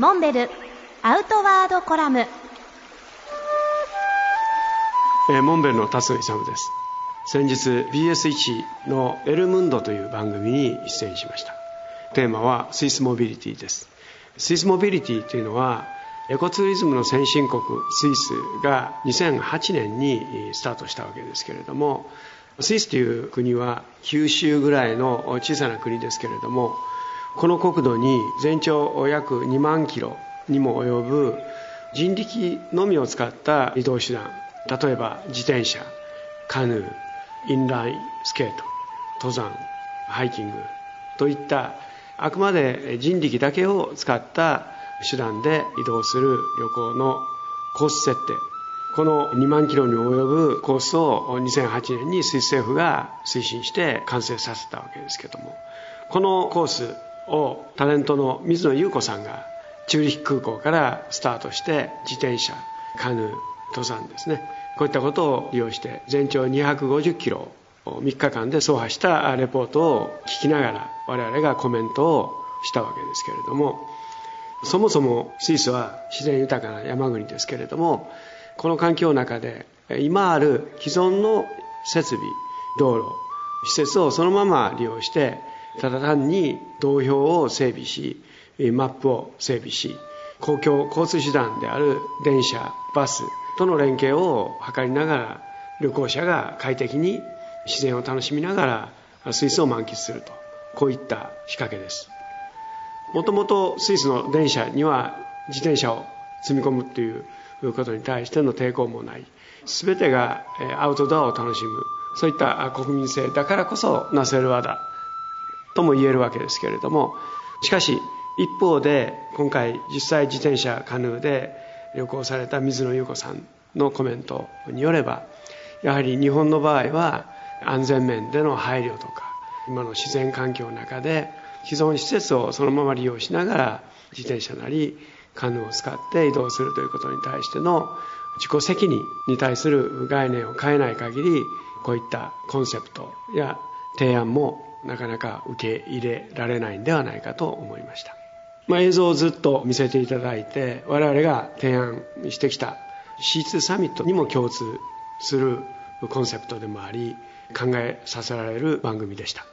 モンベルアウトワードコラム。えーモンベルの辰野勇です。先日 BS1 の「エルムンド」という番組に出演しました。テーマはスイスモビリティです。スイスモビリティというのはエコツーリズムの先進国スイスが2008年にスタートしたわけですけれどもスイスという国は九州ぐらいの小さな国ですけれどもこの国土に全長約2万キロにも及ぶ人力のみを使った移動手段例えば自転車カヌーインラインスケート登山ハイキングといったあくまで人力だけを使った手段で移動する旅行のコース設定。この2万キロに及ぶコースを2008年にスイス政府が推進して完成させたわけですけどもこのコースをタレントの水野優子さんがチューリヒ空港からスタートして自転車カヌー登山ですね。こういったことを利用して全長250キロを3日間で走破したレポートを聞きながら我々がコメントをしたわけですけれどもそもそもスイスは自然豊かな山国ですけれどもこの環境の中で今ある既存の設備道路施設をそのまま利用してただ単に道標を整備しマップを整備し公共交通手段である電車バスとの連携を図りながら旅行者が快適に自然を楽しみながらスイスを満喫するとこういった仕掛けです。もともとスイスの電車には自転車を積み込むということに対しての抵抗もない。全てがアウトドアを楽しむ。そういった国民性だからこそなせる技とも言えるわけですけれどもしかし一方で今回実際自転車カヌーで旅行された水野優子さんのコメントによればやはり日本の場合は安全面での配慮とか今の自然環境の中で既存施設をそのまま利用しながら自転車なりカヌーを使って移動するということに対しての自己責任に対する概念を変えない限りこういったコンセプトや提案もなかなか受け入れられないんではないかと思いました、まあ、映像をずっと見せていただいて我々が提案してきた C2 サミットにも共通するコンセプトでもあり考えさせられる番組でした。